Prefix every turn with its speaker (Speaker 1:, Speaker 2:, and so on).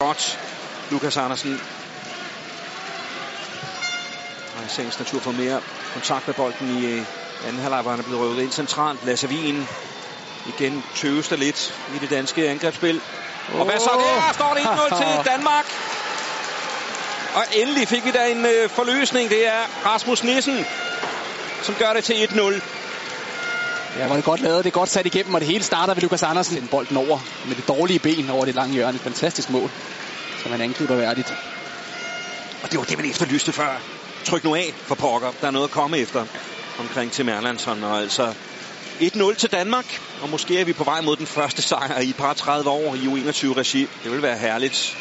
Speaker 1: Godt, Lukas Andersen. Har i sagens natur fået mere kontakt med bolden i øh, anden halvleg, hvor han er blevet røvet ind centralt. Lasse Wien igen tøves der lidt i det danske angrebsspil. Og hvad så der? Står det 1-0 til Danmark. Og endelig fik vi da en øh, forløsning. Det er Rasmus Nissen, som gør det til 1-0.
Speaker 2: Ja, var det godt lavet, det er godt sat igennem, og det hele starter ved Lukas Andersen. Den bolden over med det dårlige ben over det lange hjørne. Et fantastisk mål, som han angriber værdigt.
Speaker 1: Og det var det, man efterlyste før. Tryk nu af for pokker. Der er noget at komme efter omkring Tim Erlandsson. Og altså 1-0 til Danmark. Og måske er vi på vej mod den første sejr i et par 30 år i U21-regi. Det vil være herligt.